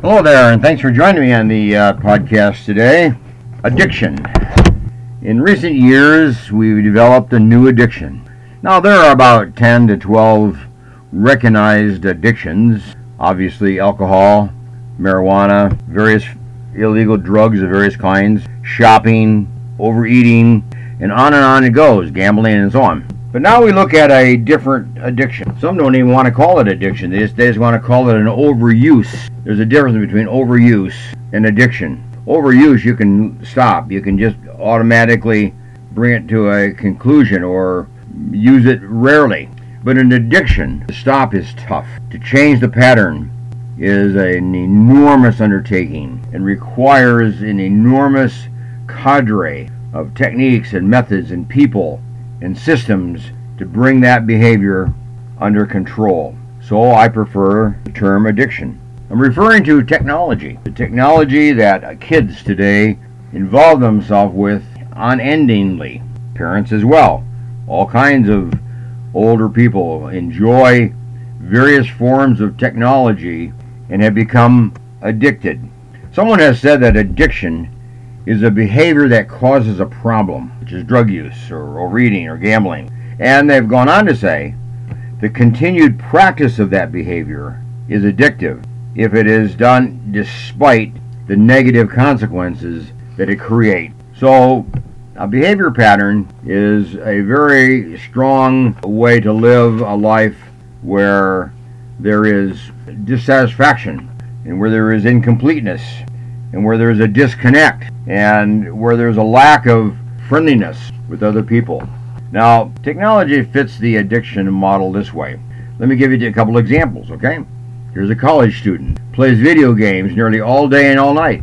Hello there, and thanks for joining me on the uh, podcast today. Addiction. In recent years, we've developed a new addiction. Now, there are about 10 to 12 recognized addictions. Obviously, alcohol, marijuana, various illegal drugs of various kinds, shopping, overeating, and on and on it goes, gambling and so on. But now we look at a different addiction. Some don't even want to call it addiction. They just, they just want to call it an overuse. There's a difference between overuse and addiction. Overuse, you can stop. You can just automatically bring it to a conclusion or use it rarely. But an addiction, to stop is tough. To change the pattern is an enormous undertaking and requires an enormous cadre of techniques and methods and people and systems to bring that behavior under control. So I prefer the term addiction. I'm referring to technology, the technology that kids today involve themselves with unendingly. Parents as well. All kinds of older people enjoy various forms of technology and have become addicted. Someone has said that addiction is a behavior that causes a problem, which is drug use or overeating or gambling. And they've gone on to say the continued practice of that behavior is addictive if it is done despite the negative consequences that it creates. So, a behavior pattern is a very strong way to live a life where there is dissatisfaction and where there is incompleteness and where there's a disconnect and where there's a lack of friendliness with other people. Now, technology fits the addiction model this way. Let me give you a couple examples, okay? Here's a college student, plays video games nearly all day and all night,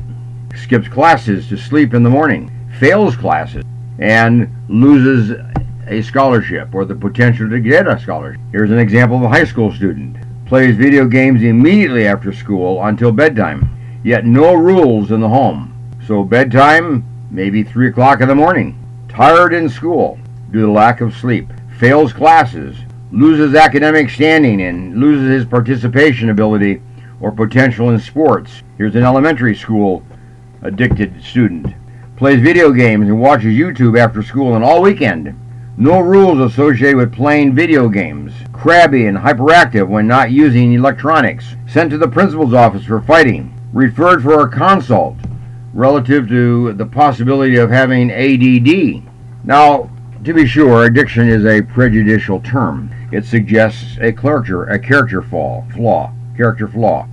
skips classes to sleep in the morning, fails classes, and loses a scholarship or the potential to get a scholarship. Here's an example of a high school student, plays video games immediately after school until bedtime yet no rules in the home. So bedtime, maybe 3 o'clock in the morning. Tired in school due to lack of sleep. Fails classes. Loses academic standing and loses his participation ability or potential in sports. Here's an elementary school addicted student. Plays video games and watches YouTube after school and all weekend. No rules associated with playing video games. Crabby and hyperactive when not using electronics. Sent to the principal's office for fighting referred for a consult relative to the possibility of having ADD. Now, to be sure, addiction is a prejudicial term. It suggests a character, a character flaw, flaw, character flaw.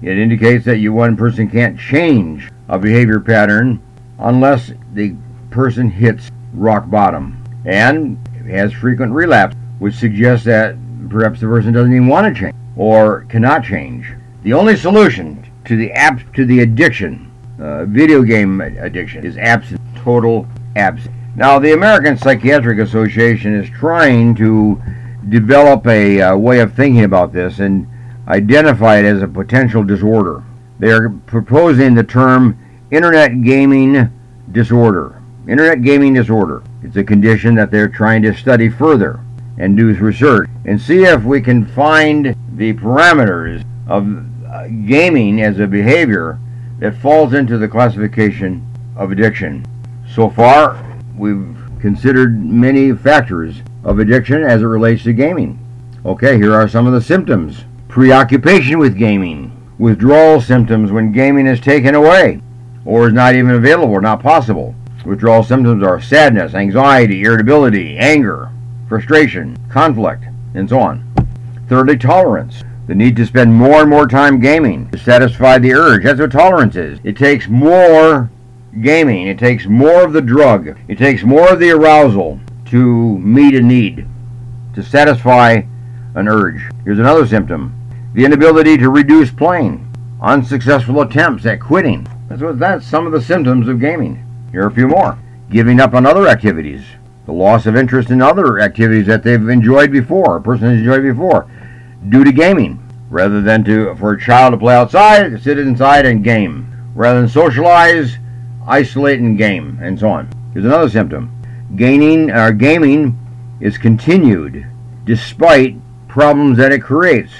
It indicates that you one person can't change a behavior pattern unless the person hits rock bottom and has frequent relapse, which suggests that perhaps the person doesn't even want to change or cannot change. The only solution to the app to the addiction, uh, video game addiction, is absent, total absent. Now, the American Psychiatric Association is trying to develop a uh, way of thinking about this and identify it as a potential disorder. They are proposing the term Internet Gaming Disorder. Internet Gaming Disorder. It's a condition that they're trying to study further and do research and see if we can find the parameters of uh, gaming as a behavior that falls into the classification of addiction. So far, we've considered many factors of addiction as it relates to gaming. Okay, here are some of the symptoms preoccupation with gaming, withdrawal symptoms when gaming is taken away or is not even available or not possible. Withdrawal symptoms are sadness, anxiety, irritability, anger, frustration, conflict, and so on. Thirdly, tolerance the need to spend more and more time gaming to satisfy the urge. That's what tolerance is. It takes more gaming, it takes more of the drug, it takes more of the arousal to meet a need, to satisfy an urge. Here's another symptom the inability to reduce playing, unsuccessful attempts at quitting. That's what that's some of the symptoms of gaming. Here are a few more. Giving up on other activities, the loss of interest in other activities that they've enjoyed before, a person has enjoyed before, due to gaming. Rather than to for a child to play outside, sit inside and game. Rather than socialize, isolate and game, and so on. Here's another symptom. Gaining or uh, gaming is continued despite problems that it creates.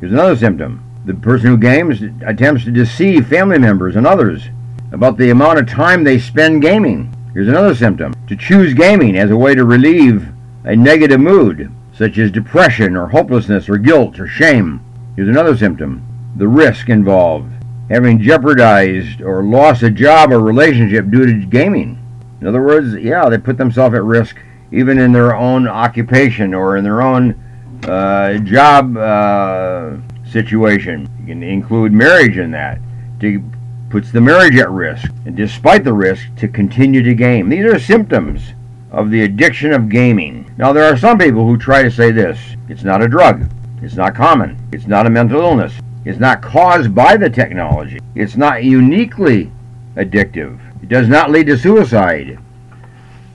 Here's another symptom. The person who games attempts to deceive family members and others about the amount of time they spend gaming. Here's another symptom. To choose gaming as a way to relieve a negative mood, such as depression or hopelessness or guilt or shame. Here's another symptom. The risk involved. Having jeopardized or lost a job or relationship due to gaming. In other words, yeah, they put themselves at risk even in their own occupation or in their own uh, job uh, situation. You can include marriage in that. To puts the marriage at risk, and despite the risk, to continue to game. These are symptoms of the addiction of gaming. Now, there are some people who try to say this it's not a drug, it's not common, it's not a mental illness, it's not caused by the technology, it's not uniquely addictive, it does not lead to suicide.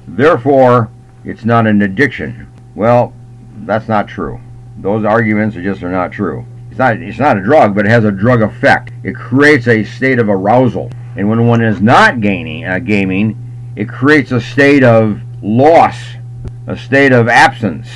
Therefore, it's not an addiction. Well, that's not true. Those arguments are just are not true not it's not a drug, but it has a drug effect. It creates a state of arousal, and when one is not gaining uh, gaming, it creates a state of loss, a state of absence,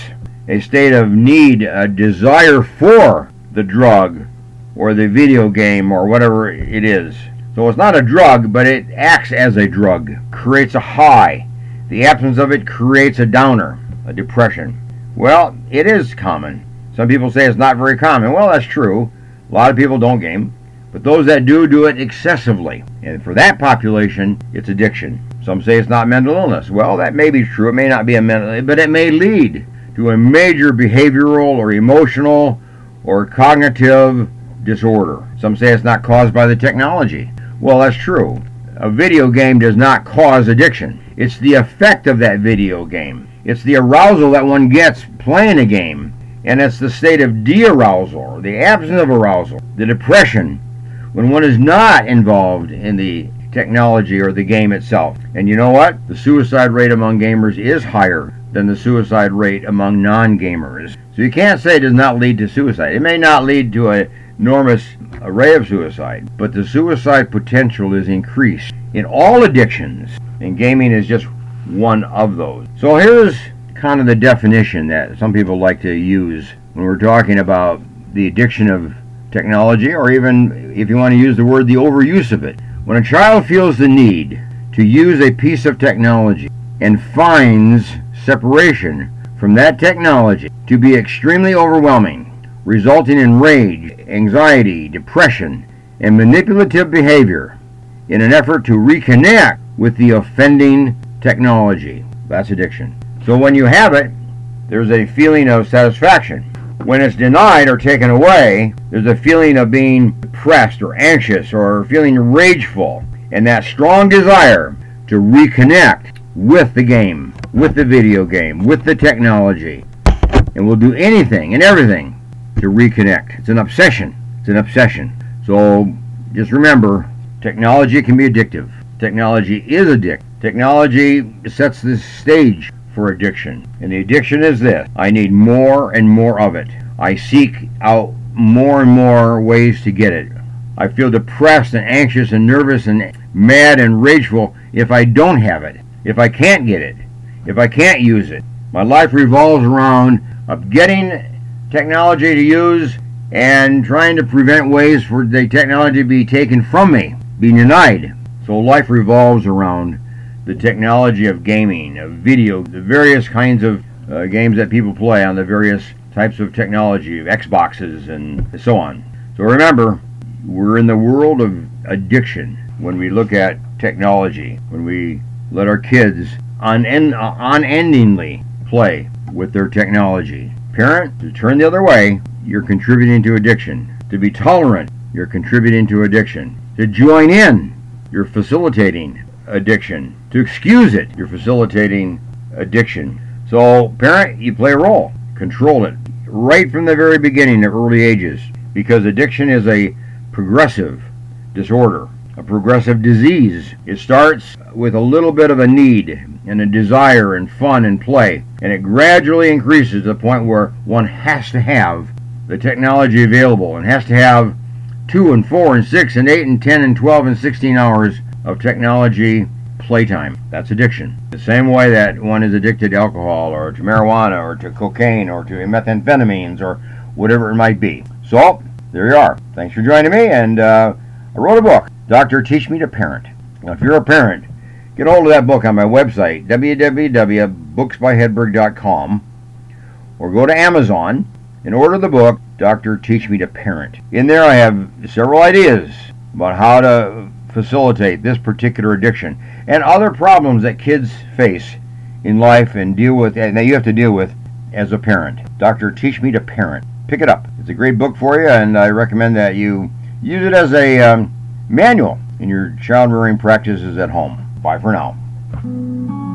a state of need, a desire for the drug or the video game or whatever it is. So it's not a drug, but it acts as a drug, creates a high. The absence of it creates a downer, a depression. Well, it is common. Some people say it's not very common. Well, that's true. A lot of people don't game, but those that do do it excessively. And for that population, it's addiction. Some say it's not mental illness. Well, that may be true. It may not be a mental, but it may lead to a major behavioral or emotional or cognitive disorder. Some say it's not caused by the technology. Well, that's true. A video game does not cause addiction. It's the effect of that video game. It's the arousal that one gets playing a game and it's the state of de-arousal, or the absence of arousal, the depression, when one is not involved in the technology or the game itself. And you know what? The suicide rate among gamers is higher than the suicide rate among non-gamers. So you can't say it does not lead to suicide. It may not lead to an enormous array of suicide, but the suicide potential is increased in all addictions, and gaming is just one of those. So here's kind of the definition that some people like to use when we're talking about the addiction of technology, or even if you want to use the word, the overuse of it. When a child feels the need to use a piece of technology and finds separation from that technology to be extremely overwhelming, resulting in rage, anxiety, depression, and manipulative behavior in an effort to reconnect with the offending technology. That's addiction. So when you have it, there's a feeling of satisfaction. When it's denied or taken away, there's a feeling of being depressed or anxious or feeling rageful and that strong desire to reconnect with the game, with the video game, with the technology. And we'll do anything and everything to reconnect. It's an obsession. It's an obsession. So just remember, technology can be addictive. Technology is addictive. Technology sets the stage for addiction. And the addiction is this I need more and more of it. I seek out more and more ways to get it. I feel depressed and anxious and nervous and mad and rageful if I don't have it, if I can't get it, if I can't use it. My life revolves around of getting technology to use and trying to prevent ways for the technology to be taken from me, being denied. So life revolves around the technology of gaming, of video, the various kinds of uh, games that people play on the various types of technology, Xboxes and so on. So remember, we're in the world of addiction when we look at technology, when we let our kids unend- unendingly play with their technology. Parent, to turn the other way, you're contributing to addiction. To be tolerant, you're contributing to addiction. To join in, you're facilitating addiction. To excuse it, you're facilitating addiction. So, parent, you play a role. Control it right from the very beginning of early ages because addiction is a progressive disorder. a progressive disease. It starts with a little bit of a need and a desire and fun and play, and it gradually increases to the point where one has to have the technology available and has to have two and four and six and eight and ten and twelve and sixteen hours of technology playtime. That's addiction. The same way that one is addicted to alcohol or to marijuana or to cocaine or to methamphetamines or whatever it might be. So, there you are. Thanks for joining me. And uh, I wrote a book, Doctor Teach Me to Parent. Now, if you're a parent, get hold of that book on my website, www.booksbyhedberg.com, or go to Amazon and order the book, Doctor Teach Me to Parent. In there, I have several ideas about how to facilitate this particular addiction and other problems that kids face in life and deal with, and that you have to deal with as a parent. Doctor Teach Me to Parent. Pick it up. It's a great book for you, and I recommend that you use it as a um, manual in your child rearing practices at home. Bye for now.